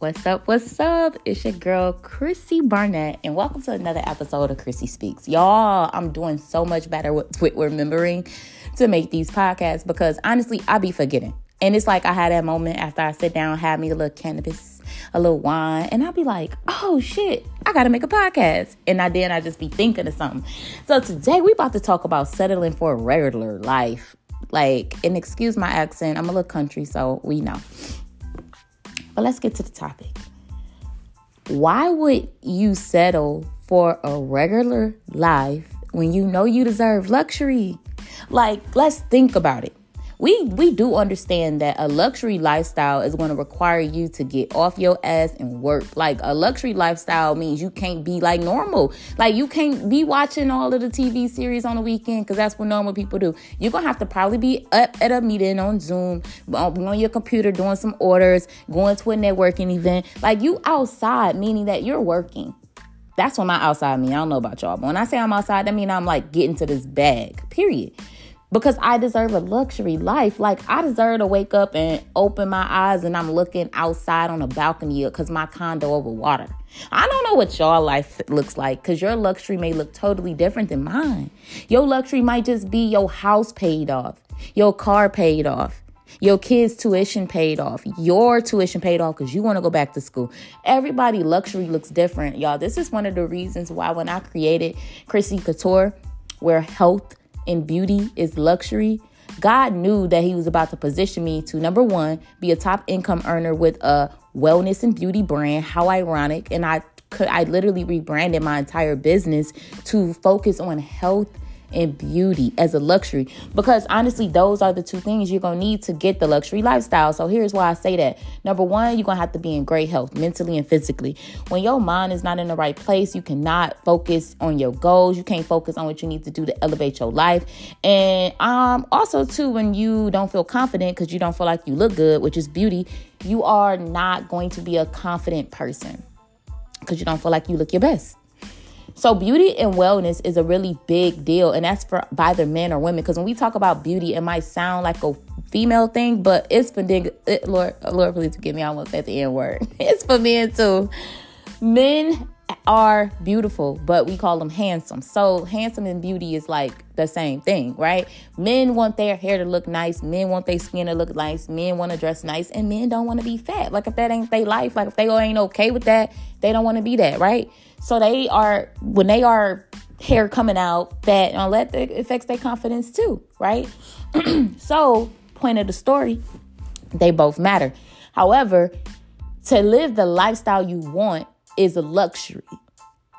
What's up? What's up? It's your girl, Chrissy Barnett, and welcome to another episode of Chrissy Speaks. Y'all, I'm doing so much better with, with remembering to make these podcasts because honestly, I be forgetting. And it's like I had that moment after I sit down, have me a little cannabis, a little wine, and I'll be like, oh shit, I gotta make a podcast. And I then I just be thinking of something. So today we about to talk about settling for a regular life. Like, and excuse my accent, I'm a little country, so we know. But let's get to the topic. Why would you settle for a regular life when you know you deserve luxury? Like, let's think about it we we do understand that a luxury lifestyle is going to require you to get off your ass and work. Like a luxury lifestyle means you can't be like normal. Like you can't be watching all of the TV series on the weekend because that's what normal people do. You're gonna have to probably be up at a meeting on Zoom, on your computer doing some orders, going to a networking event. Like you outside, meaning that you're working. That's what my outside mean. I don't know about y'all, but when I say I'm outside, that mean I'm like getting to this bag. Period because I deserve a luxury life. Like I deserve to wake up and open my eyes and I'm looking outside on a balcony because my condo over water. I don't know what y'all life looks like because your luxury may look totally different than mine. Your luxury might just be your house paid off, your car paid off. Your kids' tuition paid off, your tuition paid off because you want to go back to school. Everybody luxury looks different, y'all. This is one of the reasons why when I created Chrissy Couture, where health and beauty is luxury, God knew that He was about to position me to number one, be a top income earner with a wellness and beauty brand. How ironic. And I could, I literally rebranded my entire business to focus on health and beauty as a luxury. Because honestly those are the two things you're gonna need to get the luxury lifestyle. So here's why i say that. Number one you're gonna have to be in great health mentally and physically. When your mind is not in the right place you cannot focus on your goals. You can't focus on what you need to do to elevate your life. And um also too when you don't feel confident because you don't feel like you look good which is beauty you are not going to be a confident person because you don't feel like you look your best so beauty and wellness is a really big deal, and that's for either men or women. Because when we talk about beauty, it might sound like a female thing, but it's for it, Lord, Lord, please forgive me. I almost said the N word. It's for men too. Men are beautiful, but we call them handsome. So handsome and beauty is like the same thing, right? Men want their hair to look nice, men want their skin to look nice, men want to dress nice, and men don't want to be fat. Like if that ain't their life, like if they ain't okay with that, they don't want to be that, right? So they are when they are hair coming out fat and all that it affects their confidence too, right? so point of the story, they both matter. However, to live the lifestyle you want is a luxury.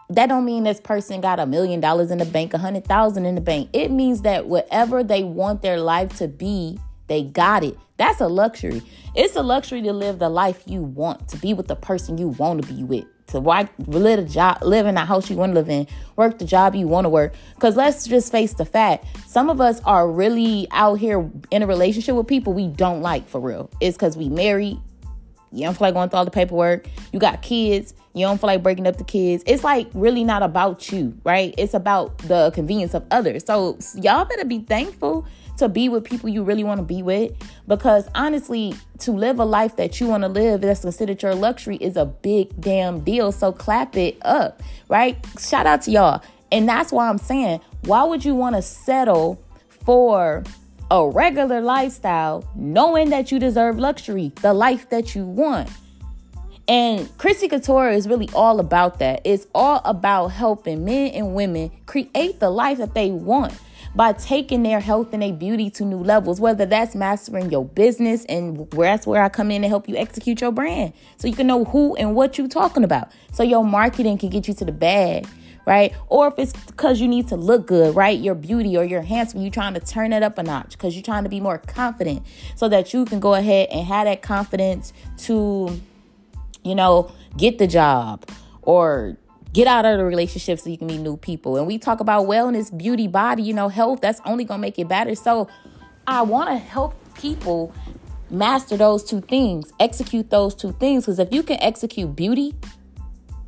That don't mean this person got a million dollars in the bank, a hundred thousand in the bank. It means that whatever they want their life to be, they got it. That's a luxury. It's a luxury to live the life you want, to be with the person you want to be with to why live a job, live in the house you want to live in, work the job you want to work. Because let's just face the fact, some of us are really out here in a relationship with people we don't like for real. It's because we married, you don't feel like going through all the paperwork, you got kids, you don't feel like breaking up the kids. It's like really not about you, right? It's about the convenience of others. So y'all better be thankful to be with people you really want to be with because honestly to live a life that you want to live that's considered your luxury is a big damn deal so clap it up right shout out to y'all and that's why i'm saying why would you want to settle for a regular lifestyle knowing that you deserve luxury the life that you want and Chrissy Couture is really all about that. It's all about helping men and women create the life that they want by taking their health and their beauty to new levels, whether that's mastering your business and that's where I come in to help you execute your brand. So you can know who and what you're talking about. So your marketing can get you to the bag right? Or if it's because you need to look good, right? Your beauty or your handsome, you're trying to turn it up a notch because you're trying to be more confident so that you can go ahead and have that confidence to, you know, get the job or get out of the relationship so you can meet new people. And we talk about wellness, beauty, body, you know, health, that's only going to make it better. So I want to help people master those two things, execute those two things. Because if you can execute beauty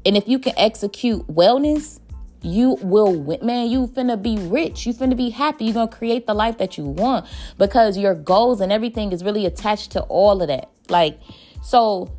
and if you can execute wellness, you will man you finna be rich you finna be happy you're gonna create the life that you want because your goals and everything is really attached to all of that like so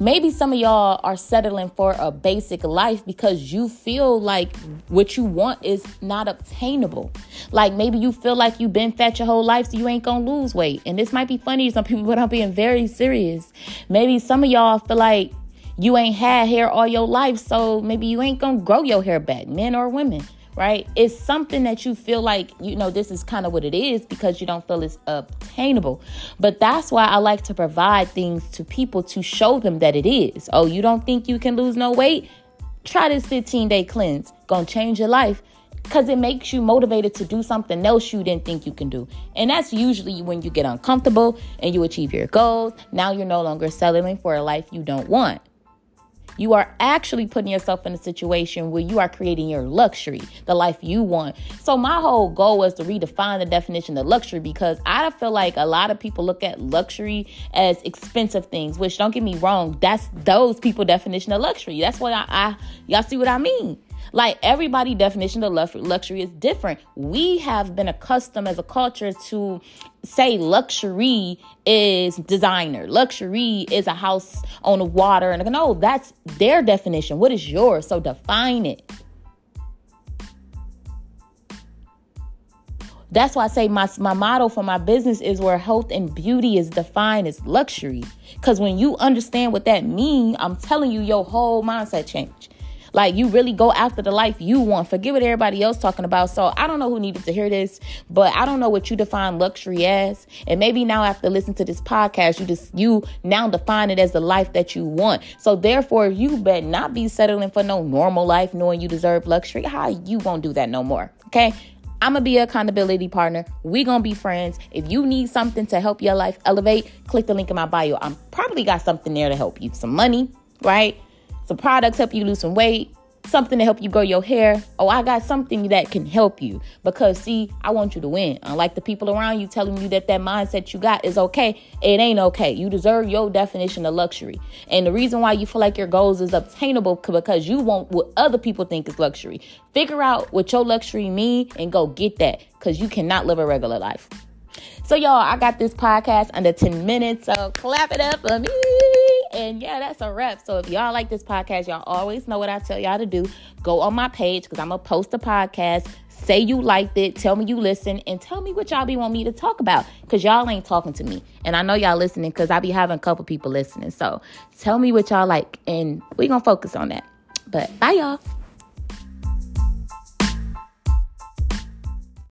Maybe some of y'all are settling for a basic life because you feel like what you want is not obtainable. Like maybe you feel like you've been fat your whole life, so you ain't gonna lose weight. And this might be funny to some people, but I'm being very serious. Maybe some of y'all feel like you ain't had hair all your life, so maybe you ain't gonna grow your hair back, men or women right? It's something that you feel like, you know, this is kind of what it is because you don't feel it's obtainable. But that's why I like to provide things to people to show them that it is. Oh, you don't think you can lose no weight? Try this 15 day cleanse. Gonna change your life because it makes you motivated to do something else you didn't think you can do. And that's usually when you get uncomfortable and you achieve your goals. Now you're no longer settling for a life you don't want. You are actually putting yourself in a situation where you are creating your luxury, the life you want. So, my whole goal was to redefine the definition of luxury because I feel like a lot of people look at luxury as expensive things, which don't get me wrong, that's those people' definition of luxury. That's what I, I y'all see what I mean. Like everybody definition of luxury is different. We have been accustomed as a culture to say luxury is designer. Luxury is a house on the water. And no, that's their definition. What is yours? So define it. That's why I say my, my motto for my business is where health and beauty is defined as luxury. Because when you understand what that means, I'm telling you, your whole mindset change. Like you really go after the life you want. Forget what everybody else talking about. So I don't know who needed to hear this, but I don't know what you define luxury as. And maybe now after listening to this podcast, you just you now define it as the life that you want. So therefore, you better not be settling for no normal life, knowing you deserve luxury. How you won't do that no more? Okay. I'm gonna be accountability partner. We gonna be friends. If you need something to help your life elevate, click the link in my bio. I'm probably got something there to help you. Some money, right? Some products help you lose some weight, something to help you grow your hair. Oh, I got something that can help you because see, I want you to win. Unlike the people around you telling you that that mindset you got is okay, it ain't okay. You deserve your definition of luxury. And the reason why you feel like your goals is obtainable because you want what other people think is luxury. Figure out what your luxury mean and go get that because you cannot live a regular life. So, y'all, I got this podcast under 10 minutes. So, clap it up for me. And yeah, that's a wrap. So, if y'all like this podcast, y'all always know what I tell y'all to do. Go on my page because I'm going to post a podcast. Say you liked it. Tell me you listen and tell me what y'all be want me to talk about because y'all ain't talking to me. And I know y'all listening because I be having a couple people listening. So, tell me what y'all like and we going to focus on that. But bye, y'all.